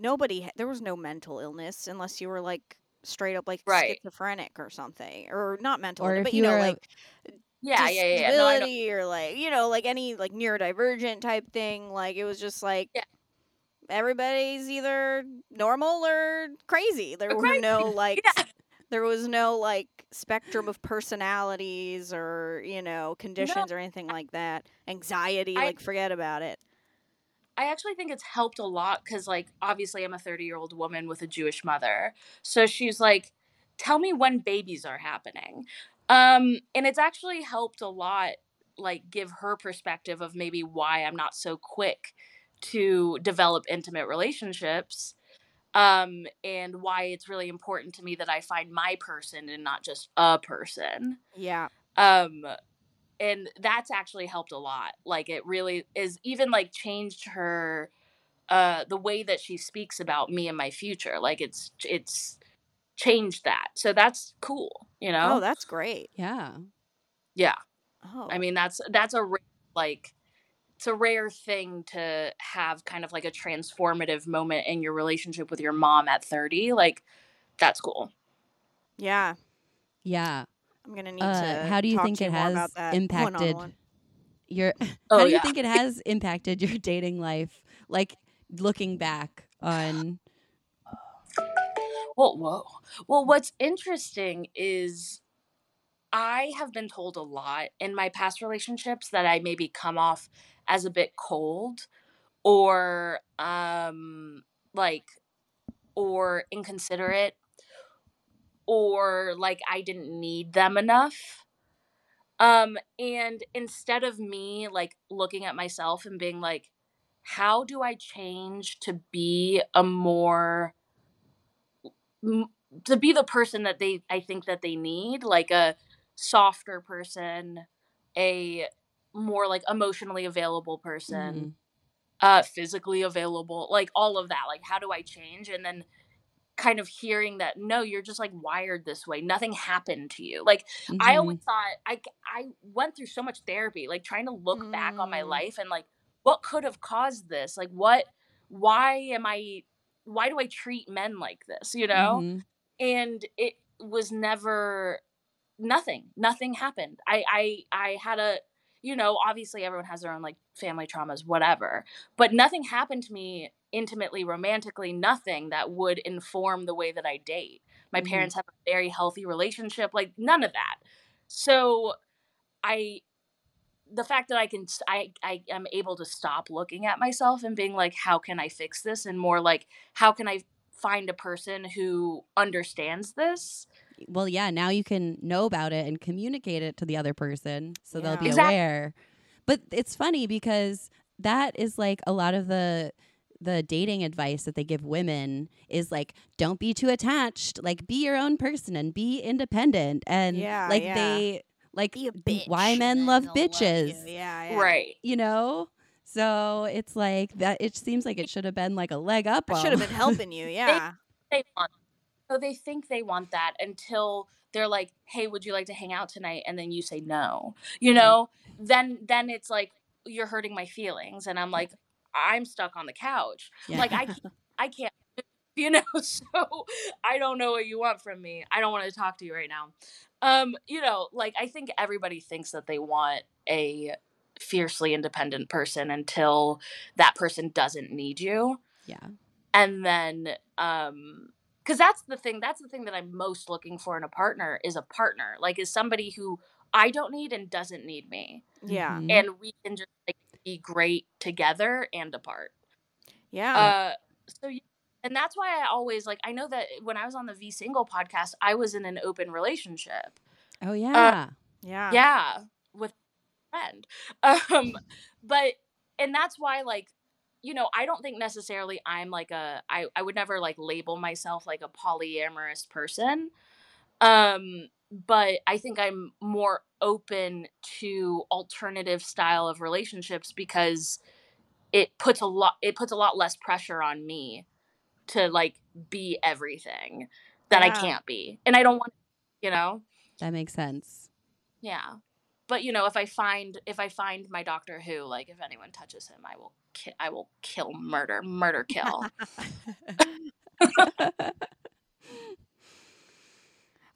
nobody ha- there was no mental illness unless you were like straight up like Right. schizophrenic or something or not mental Or illness, if but you you know were like yeah yeah yeah, yeah. No, I disability or like you know like any like neurodivergent type thing like it was just like Yeah. everybody's either normal or crazy there Or were crazy. no like Yeah. there was no like spectrum of personalities or you know conditions or anything like that anxiety I- like forget about it I actually think it's helped a lot because, like, obviously, I'm a 30 year old woman with a Jewish mother. So she's like, tell me when babies are happening. Um, and it's actually helped a lot, like, give her perspective of maybe why I'm not so quick to develop intimate relationships. Um, and why it's really important to me that I find my person and not just a person. Yeah. Um and that's actually helped a lot. Like it really is even like changed her uh the way that she speaks about me and my future. Like it's it's changed that. So that's cool you know? oh that's great. Yeah. yeah. Oh. i mean that's that's a ra- like it's a rare thing to have kind of like a transformative moment in your relationship with your mom at 30 like that's cool yeah Yeah. i'm gonna need Uh, to how do you talk think to it has impacted one-on-one. your oh how do you yeah think it has impacted your dating life like looking back on Well, whoa. Well, what's interesting is I have been told a lot in my past relationships that I maybe come off as a bit cold or um like or inconsiderate or like I didn't need them enough. Um and instead of me like looking at myself and being like how do I change to be a more to be the person that they I think that they need, like a softer person, a more like emotionally available person, uh physically available, like all of that. Like how do I change? And then kind of hearing that no, you're just like wired this way. Nothing happened to you. Like I Mhm. always thought I I went through so much therapy, like trying to look back on my Mm. life and like what could have caused this? Like what why am I why do I treat men like this, you know? Mhm. And it was never nothing. Nothing happened. I I I had a you know, obviously everyone has their own like family traumas, whatever. But nothing happened to me intimately, romantically, nothing that would inform the way that I date. My Mhm. parents have a very healthy relationship, like none of that. So I the fact that I can I I am able to stop looking at myself and being like how can I fix this and more like how can I find a person who understands this? Well, yeah, now you can know about it and communicate it to the other person so they'll be Exact- aware. But it's funny because that is like a lot of the the dating advice that they give women is like don't be too attached, like be your own person and be independent and Yeah, like yeah. they like Be a b- bitch. why men love they'll you. bitches. Yeah, yeah. Right. You know? So it's like that it seems like it should have been like a leg up. I should have been helping you. Yeah. They want so they think they want that until they're like, "Hey, would you like to hang out tonight?" and then you say no. You know? Then then it's like you're hurting my feelings and I'm like I'm stuck on the couch. Yeah. Like I can't, I can't you know so i don't know what you want from me i don't want to talk to you right now um you know like i think everybody thinks that they want a fiercely independent person until that person doesn't need you yeah. and then um because that's the thing that's the thing that i'm most looking for in a partner is a partner like is somebody who i don't need and doesn't need me Yeah. Mhm. and we can just like be great together and apart Yeah. uh, so and that's why I always like. I know that when I was on the V Single podcast, I was in an open relationship. oh yeah. yeah. Yeah, with a friend. Um, but and that's why like you know I don't think necessarily I'm like a I I would never like label myself like a polyamorous person. Um, but I think I'm more open to alternative style of relationships because it puts a lot it puts a lot less pressure on me to like be everything that I can't be. And I don't want you know? That makes sense. Yeah. But you know, if I find if I find my Doctor Who, like if anyone touches him, I will ki- I will kill, murder, murder, kill.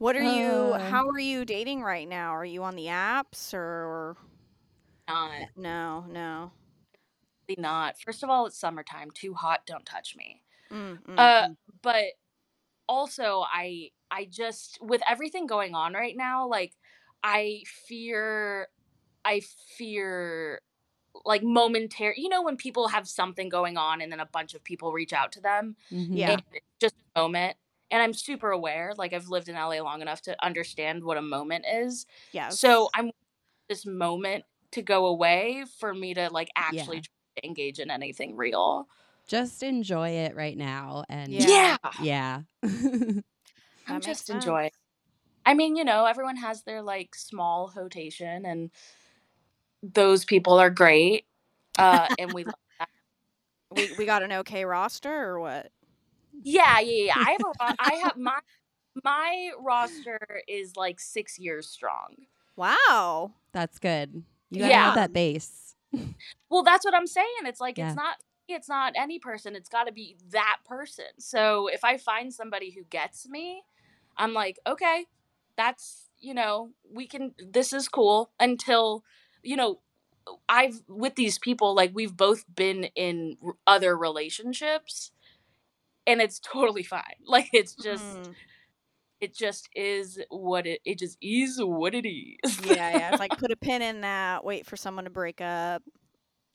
What are you? Uh. How are you dating right now? Are you on the apps or not, no? No. not. First of all, it's summertime. Too hot. Don't touch me. Mm, mm, Uh, mm. but also I I just with everything going on right now, like I fear I fear like momentary you know when people have something going on and then a bunch of people reach out to them Mhm. Yeah. just a moment and I'm super aware like I've lived in LA long enough to understand what a moment is. yeah So I'm this moment to go away for me to like actually Yeah. try to engage in anything real. Just enjoy it right now and Yeah. yeah. That I'm just sense. enjoying. I mean, you know, everyone has their like small hotation, and those people are great, uh, and we. love that. we we got an okay roster or what? Yeah, yeah, yeah. I have a. ro- have my my roster is like six years strong. Wow. That's good. You gotta Yeah. have that base. Well, that's what I'm saying. It's like Yeah. it's not. It's not any person. It's got to be that person. So if I find somebody who gets me, I'm like, okay, that's you know, we can. This is cool until you know. I've with these people like we've both been in r- other relationships, and it's totally fine. Like it's just Mm. it just is what it it just is what it is. Yeah, yeah. It's like put a pin in that. Wait for someone to break up.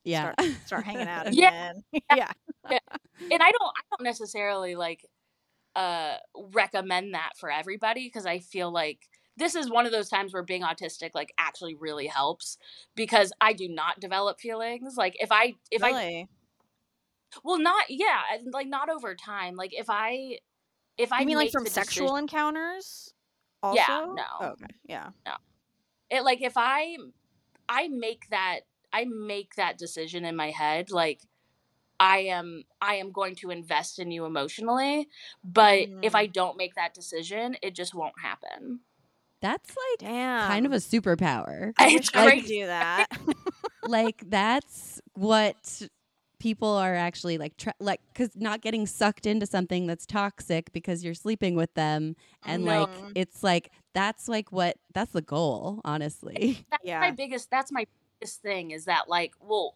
Yeah. Start hanging out again. Yeah. again. yeah. and I don't I don't necessarily like uh recommend that for everybody because I feel like this is one of those times where being autistic like actually really helps because I do not develop feelings like if I if I really? well not yeah like not over time like if I if I mean like from sexual decision- encounters? Also? Yeah, no. Oh, okay. Yeah. No. It like if I I make that I make that decision in my head like I am I am going to invest in you emotionally, but if Mm. I don't make that decision, it just won't happen. That's like Damn. kind of a superpower. I wish I could do that. like that's what people are actually like tra- like cuz not getting sucked into something that's toxic because you're sleeping with them and No. like it's like that's like what that's the goal honestly that's Yeah. my biggest that's my biggest thing is that like well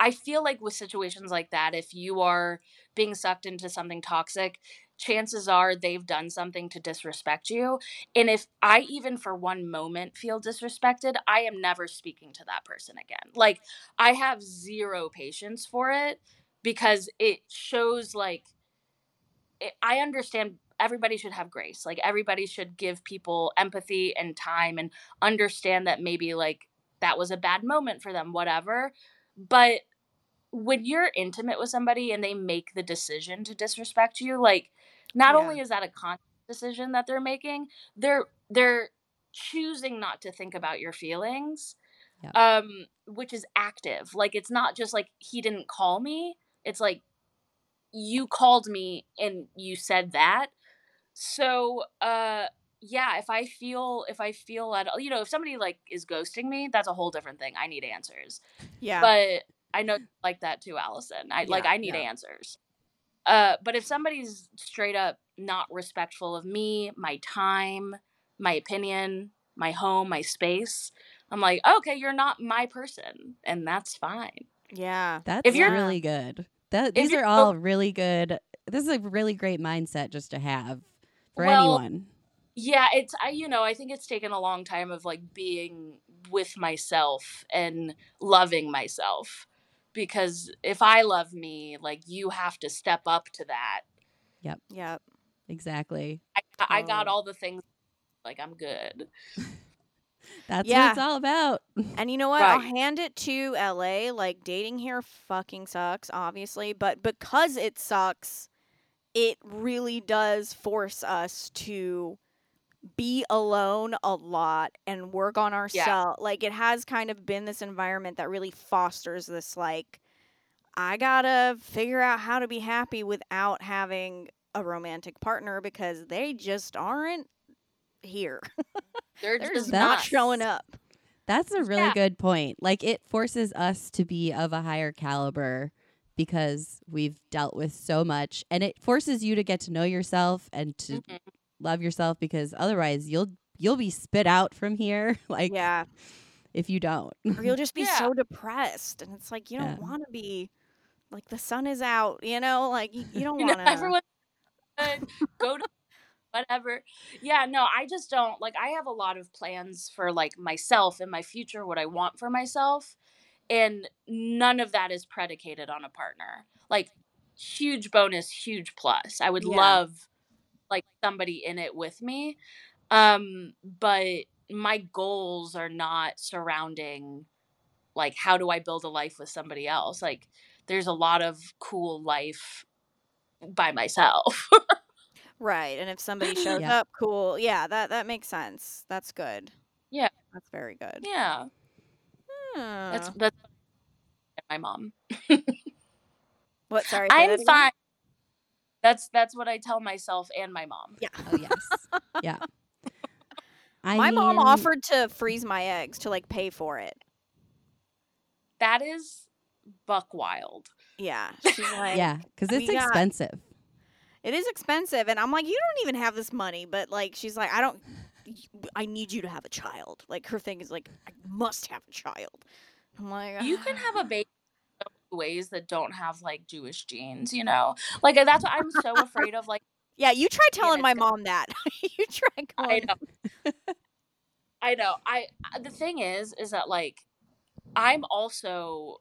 i feel like with situations like that if you are being sucked into something toxic chances are they've done something to disrespect you and if i even for one moment feel disrespected i am never speaking to that person again. Like i have zero patience for it because it shows like it, i understand everybody should have grace like everybody should give people empathy and time and understand that maybe like that was a bad moment for them whatever but when you're intimate with somebody and they make the decision to disrespect you like not Yeah. only is that a conscious decision that they're making they're they're choosing not to think about your feelings um which is active. Like it's not just like he didn't call me it's like you called me and you said that. So uh yeah if i feel if i feel at all, you know if somebody like is ghosting me that's a whole different thing. I need answers. Yeah. but i know like that too allison. I like i need yeah. answers. Uh but if somebody's straight up not respectful of me my time my opinion my home my space i'm like okay you're not my person and that's fine. Yeah. that's If you're- really good. That these you're all really good this is a really great mindset just to have for Well, anyone. yeah it's i you know i think it's taken a long time of like being with myself and loving myself because if i love me like you have to step up to that Yep. Yep. Exactly i, I got all the things like i'm good that's Yeah. what it's all about And you know what? I'll hand it to LA. Like dating here fucking sucks, obviously, but because it sucks, it really does force us to be alone a lot and work on ourselves. Like it has kind of been this environment that really fosters this like I got to figure out how to be happy without having a romantic partner because they just aren't here. they're, They're just just not not showing up. That's a really Yeah. good point. Like it forces us to be of a higher caliber because we've dealt with so much and it forces you to get to know yourself and to Mhm. Love yourself because otherwise you'll you'll be spit out from here like Yeah. if you don't. or you'll just be Yeah. so depressed and it's like you don't Yeah. want to be like the sun is out you know like you, you don't want to everyone good, go to whatever yeah no i just don't like i have a lot of plans for like myself and my future what i want for myself and none of that is predicated on a partner like huge bonus huge plus i would Yeah. love like somebody in it with me um but my goals are not surrounding like how do i build a life with somebody else? Like there's a lot of cool life by myself. Right and if somebody shows Yeah. up cool. Yeah that that makes sense. That's good. Yeah. that's very good. Yeah. That's Hmm. that's my mom. What sorry i'm fine that's that's what i tell myself and my mom. Yeah. Oh yes. yeah. I my mom offered to freeze my eggs to like pay for it. That is buck wild. Yeah. She's like Yeah, cuz it's we got- expensive. it is expensive and i'm like you don't even have this money but like she's like i don't i need you to have a child. Like her thing is like i must have a child. I'm like you can have a ah. baby so many ways that don't have like jewish genes you know like that's what i'm so afraid of like yeah you try telling my mom that you try I know. I know. I the thing is is that like I'm also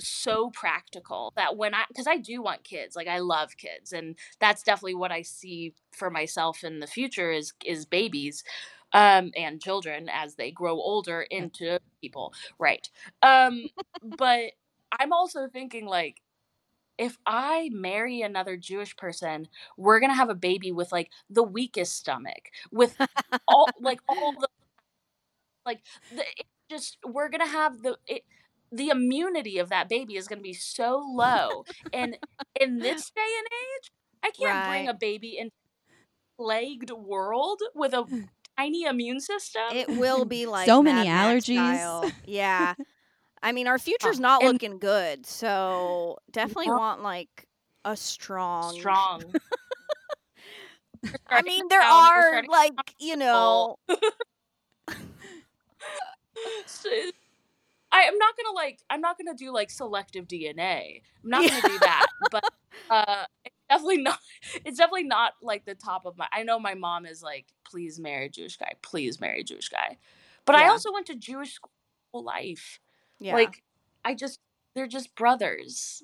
so practical that when I cuz I do want kids. Like I love kids and that's definitely what I see for myself in the future is is babies um and children as they grow older into people. Right. Um but I'm also thinking like if I marry another Jewish person, we're gonna have a baby with like the weakest stomach, with all like all the like the, it just we're gonna have the it, the immunity of that baby is gonna be so low, and in this day and age, I can't bring a baby in a plagued world with a tiny immune system. It will be like So many Mad Max allergies. style. Yeah. I mean, our future's not And- looking good, so definitely want like a strong. Strong. I mean, there are like you know. I am not gonna like. I'm not gonna do like selective DNA. I'm not gonna do that. But uh, it's definitely not. It's definitely not like the top of my. I know my mom is like, please marry a Jewish guy. Please marry a Jewish guy. But I also went to Jewish school life. Yeah. Like, I just they're just brothers.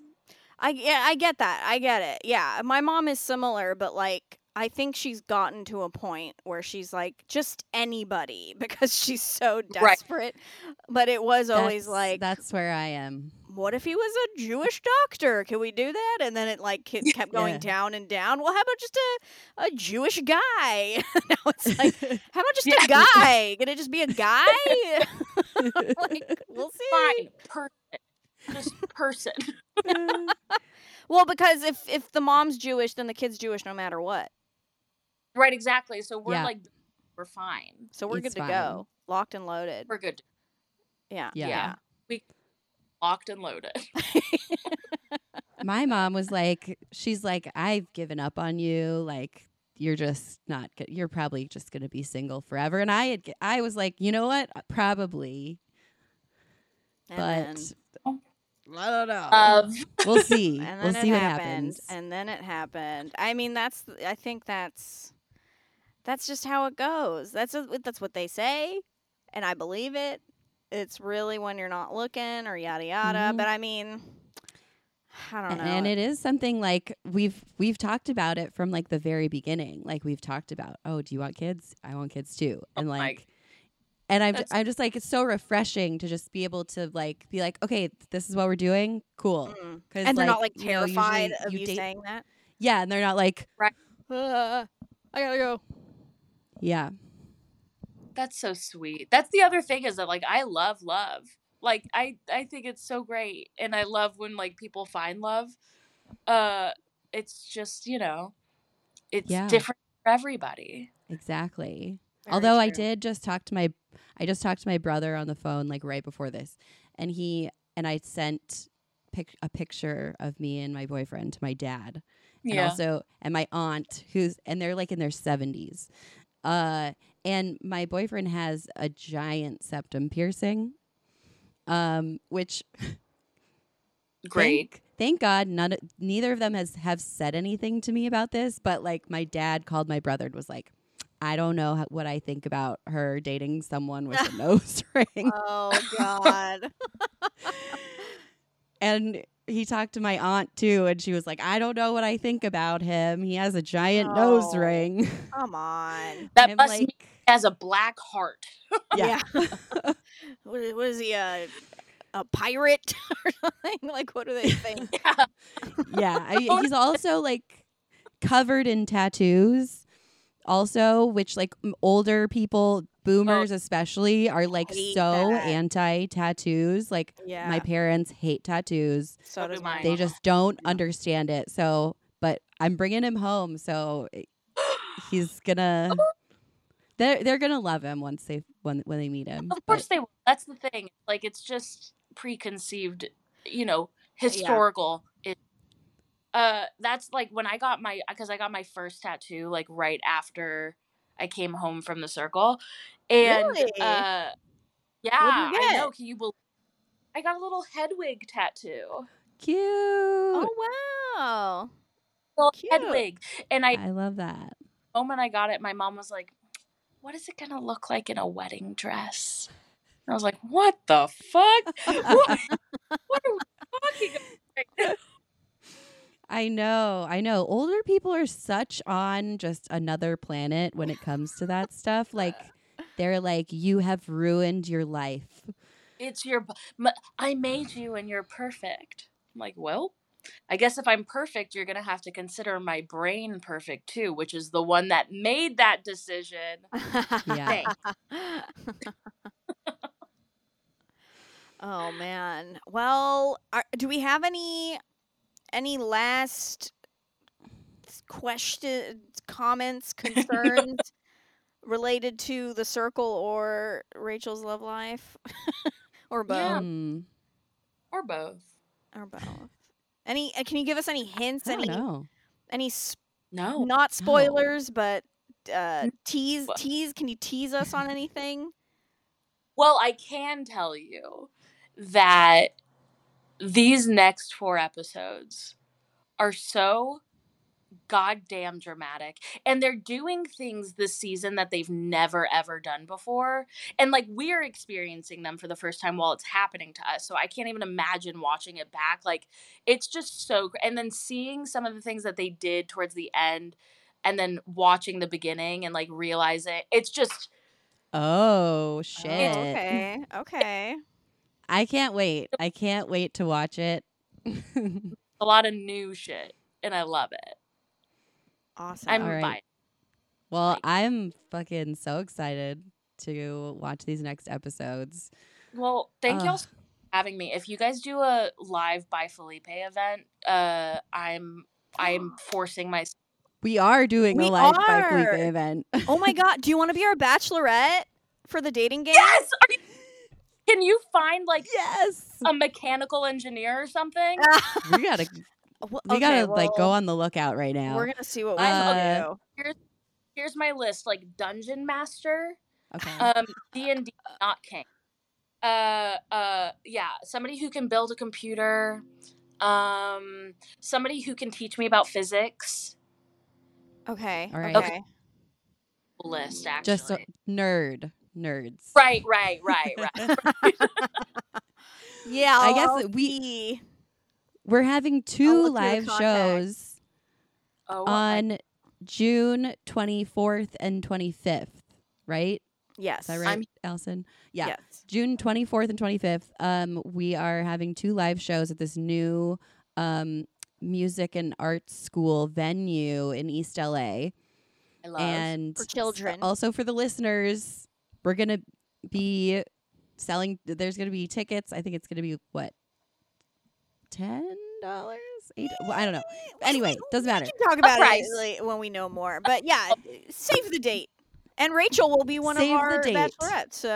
I yeah, I get that. I get it. Yeah, my mom is similar, but like I think she's gotten to a point where she's like just anybody because she's so Right. desperate. But it was always like, that's where I am. what if he was a Jewish doctor? Can we do that? And then it like kept going Yeah. down and down. Well, how about just a a Jewish guy? now it's like, how about just Yeah. a guy? Can it just be a guy? like we'll see. Fine, person, just person. Well, because if if the mom's Jewish, then the kid's Jewish no matter what. Right, exactly. So we're Yeah. like, we're fine. So we're It's good to go. Locked and loaded. We're good. Yeah. Yeah. Yeah. We locked and loaded. My mom was like, she's like, I've given up on you. Like, you're just not. go- You're probably just gonna be single forever. And I had, g- I was like, you know what? Uh, probably, And but oh. then, I don't know. Of we'll see. and we'll see it what happened. happens. And then it happened. I mean, that's. I think that's. That's just how it goes. That's a, that's what they say, and I believe it. It's really when you're not looking or yada yada. Mhm. But I mean, I don't know. and it is something like we've we've talked about it from like the very beginning. Like we've talked about, oh, do you want kids? I want kids too. And Oh like and I'm That's- I'm just like it's so refreshing to just be able to like be like, okay, this is what we're doing. Cool. Mm. and they're not like you know, terrified of you, date- saying that. Yeah, and they're not like, Uh, I gotta go. Yeah. That's so sweet. That's the other thing is that like I love love. Like I I think it's so great and I love when like people find love. Uh it's just, you know, it's Yeah. different for everybody. Exactly. Very Although I did just talk to my I just talked to my brother on the phone like right before this and he and I sent pic- a picture of me and my boyfriend to my dad. And also and my aunt who's and they're like in their 70s. Uh and my boyfriend has a giant septum piercing. Um which great. Thank, thank God none neither of them has have said anything to me about this, but like my dad called my brother and was like, I don't know how, what I think about her dating someone with a nose ring. Oh God. and he talked to my aunt too, and she was like, I don't know what I think about him. He has a giant nose Oh. ring. Come on. That I'm must mean he has a black heart. yeah. what, is, what is he a a pirate or something? Like what do they think? Yeah. yeah. I, he's also like covered in tattoos. Also, which like older people, boomers especially, are like so that. anti tattoos. Like Yeah. my parents hate tattoos. so So does do my mine. They just don't understand it. So, but I'm bringing him home, so he's gonna. They're they're gonna love him once they when when they meet him. Of but- course they will. That's the thing. Like it's just preconceived, you know, historical. It, uh, that's like when I got my because I got my first tattoo like right after I came home from the circle, and Really? uh, yeah, I know. Can you believe? I got a little Hedwig tattoo. cute. Oh wow. Little Cute. Hedwig, and I I love that. the moment I got it, my mom was like, "What is it gonna look like in a wedding dress?" And I was like, "What the fuck? what, what are we talking about?" right now?" I know, I know. Older people are such on just another planet when it comes to that stuff. Like they're like, you have ruined your life. It's your. I made you, and you're perfect. I'm like, well, I guess if I'm perfect, you're gonna have to consider my brain perfect too, which is the one that made that decision. Yeah. oh man. Well, are, do we have any any last questions, comments, concerns related to the circle or Rachel's love life, or both? Yeah. Mm. or both. or both? Any? uh, Can you give us any hints? Any? know. Any? s- No. Not spoilers, but uh, tease. Tease. Can you tease us on anything? Well, I can tell you that these next four episodes are so goddamn dramatic. And they're doing things this season that they've never ever done before. And like we're experiencing them for the first time while it's happening to us. So I can't even imagine watching it back. Like it's just so gr- and then seeing some of the things that they did towards the end and then watching the beginning and like realizing it's just Oh Oh, shit! okay. Okay. I can't wait. I can't wait to watch it. a lot of new shit and I love it. Awesome. I'm All right. fine. well, Like- I'm fucking so excited to watch these next episodes. Well, thank y'all Ugh. so much for having me. If you guys do a live Bye Felipe event, uh, I'm I'm forcing my We are doing We a live Bye Felipe event. oh my god! Do you want to be our bachelorette for the dating game? yes. Are you, can you find like yes, a mechanical engineer or something? we gotta we okay, gotta like go on the lookout right now. We're gonna see what we Uh, can do. Here's my list: like dungeon master, Okay. um, D and D, not king. Uh, uh, yeah, somebody who can build a computer. Um, somebody who can teach me about physics. Okay. All right. Okay. List actually. Just a nerd nerds. Right, right, right, right. Yeah. I I'll- guess I'll that we we're having two look through the live shows Oh, I- on June 24th and 25th, right? Yes. Is that right, I'm- Allison? Yeah. Yes. June 24th and 25th, um, we are having two live shows at this new um, music and arts school venue in East LA. I love. and For children. also for the listeners, we're going to be selling, there's going to be tickets. I think it's going to be what? $10? Eight? Well, I don't know. Anyway, doesn't matter. We can talk about it when we know more. But yeah, save the date. And Rachel will be one Save of the our date. bachelorettes. So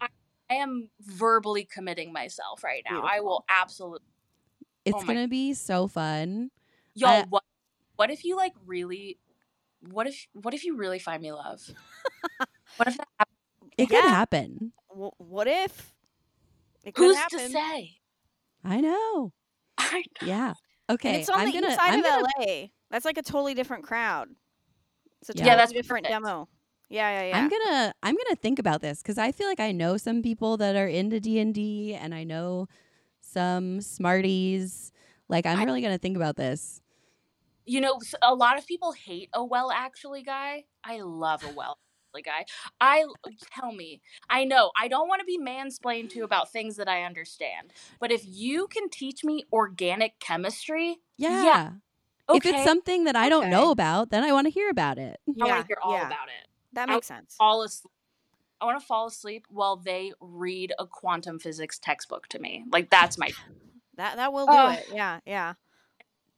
I- I am verbally committing myself right now. I will absolutely. Oh it's Oh going to be so fun. Yo, I- what? What if you like really? What if? What if you really find me love? what if that happens? It Yeah. could happen. w- what if? It could Who's happen. to say? I know. I Yeah. And Okay. it's on I'm the gonna. east side I'm of gonna LA. That's like a totally different crowd. It's a Yeah. totally Yeah, that's different perfect. demo. Yeah, yeah, yeah. I'm gonna I'm gonna think about this because I feel like I know some people that are into D and D, and I know some smarties. Like I'm I- really gonna think about this. you know, a lot of people hate a well actually guy. I love a well actually guy. I tell me, I know I don't want to be mansplained to about things that I understand, but if you can teach me organic chemistry, Yeah. Yeah, If it's something that I don't know about, then I want to hear about it. I yeah, want to hear all yeah. about it. That I- makes sense. Fall asleep. I want to fall asleep while they read a quantum physics textbook to me. Like that's my That that will do Ugh. it. Yeah, yeah.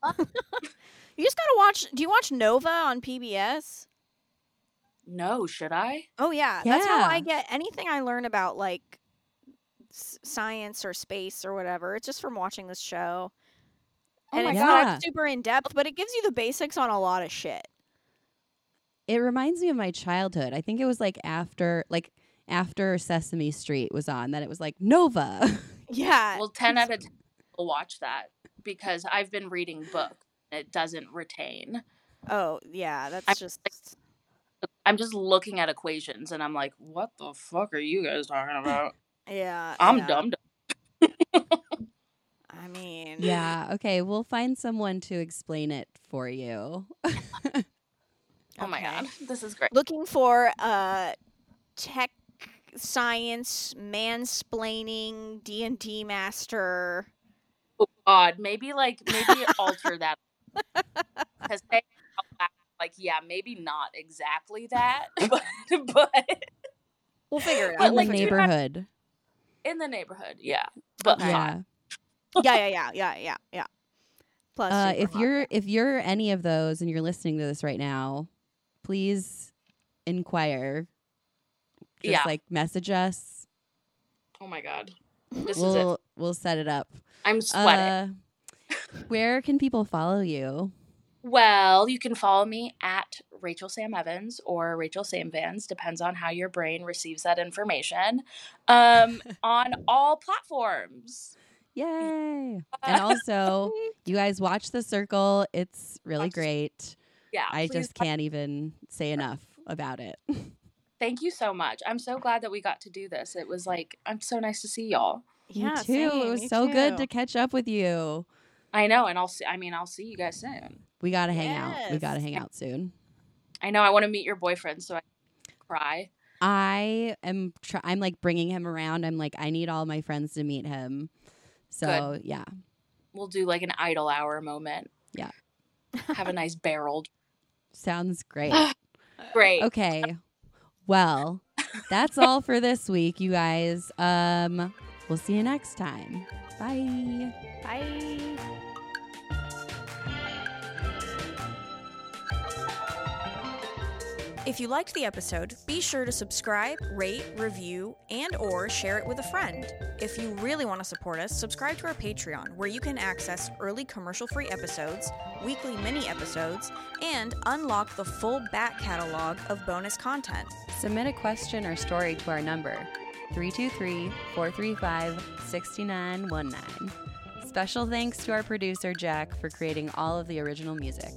you just gotta watch. Do you watch Nova on PBS? No. Should I? Oh yeah, that's how I get anything I learn about like s- science or space or whatever. It's just from watching this show. Oh and my it's God. not super in depth, but it gives you the basics on a lot of shit. It reminds me of my childhood. I think it was like after like after Sesame Street was on that it was like Nova. Yeah. Well, ten out of ten will watch that because I've been reading books. It doesn't retain. oh yeah, that's I'm just. I'm just looking at equations and I'm like, what the fuck are you guys talking about? Yeah. I'm yeah. dumb. I mean. yeah. Okay. We'll find someone to explain it for you. Oh my god, this is great. Looking for uh, tech science mansplaining D and D master. Oh god, maybe like maybe alter that because they like yeah, maybe not exactly that, but but We'll figure it out. in We'll the like, figure it out. neighborhood. in the neighborhood, yeah. But Okay. hot. Yeah. yeah, yeah, yeah, yeah, yeah, yeah. Plus, Uh, if you're if you're any of those and you're listening to this right now, please inquire. Just Yeah. like message us. Oh my god, this is it. We'll we'll set it up. I'm sweating. Uh, where can people follow you? Well, you can follow me at Rachel Sam Evans or Rachel Sam Vans, depends on how your brain receives that information, um, on all platforms. Yay! And also, you guys watch The Circle. It's really Watch great. Yeah, I please just can't even say enough about it. Thank you so much. I'm so glad that we got to do this. It was like, I'm so nice to see y'all. Yeah, me too. same, it was me so good to catch up with you. I know, and I'll see. I mean, I'll see you guys soon. We got to hang out. We got to hang out soon. I know. I want to meet your boyfriend, so I can cry. I am. Try- I'm like bringing him around. I'm like, I need all my friends to meet him. So yeah, We'll do like an idle hour moment. Yeah. Have a nice barrel. sounds great. Great. Okay. Well, that's all for this week, you guys. Um, we'll see you next time. Bye. Bye. If you liked the episode, be sure to subscribe, rate, review, and or share it with a friend. If you really want to support us, subscribe to our Patreon where you can access early commercial-free episodes, weekly mini episodes, and unlock the full back catalog of bonus content. Submit a question or story to our number 323 435 6919. Special thanks to our producer, Jack, for creating all of the original music.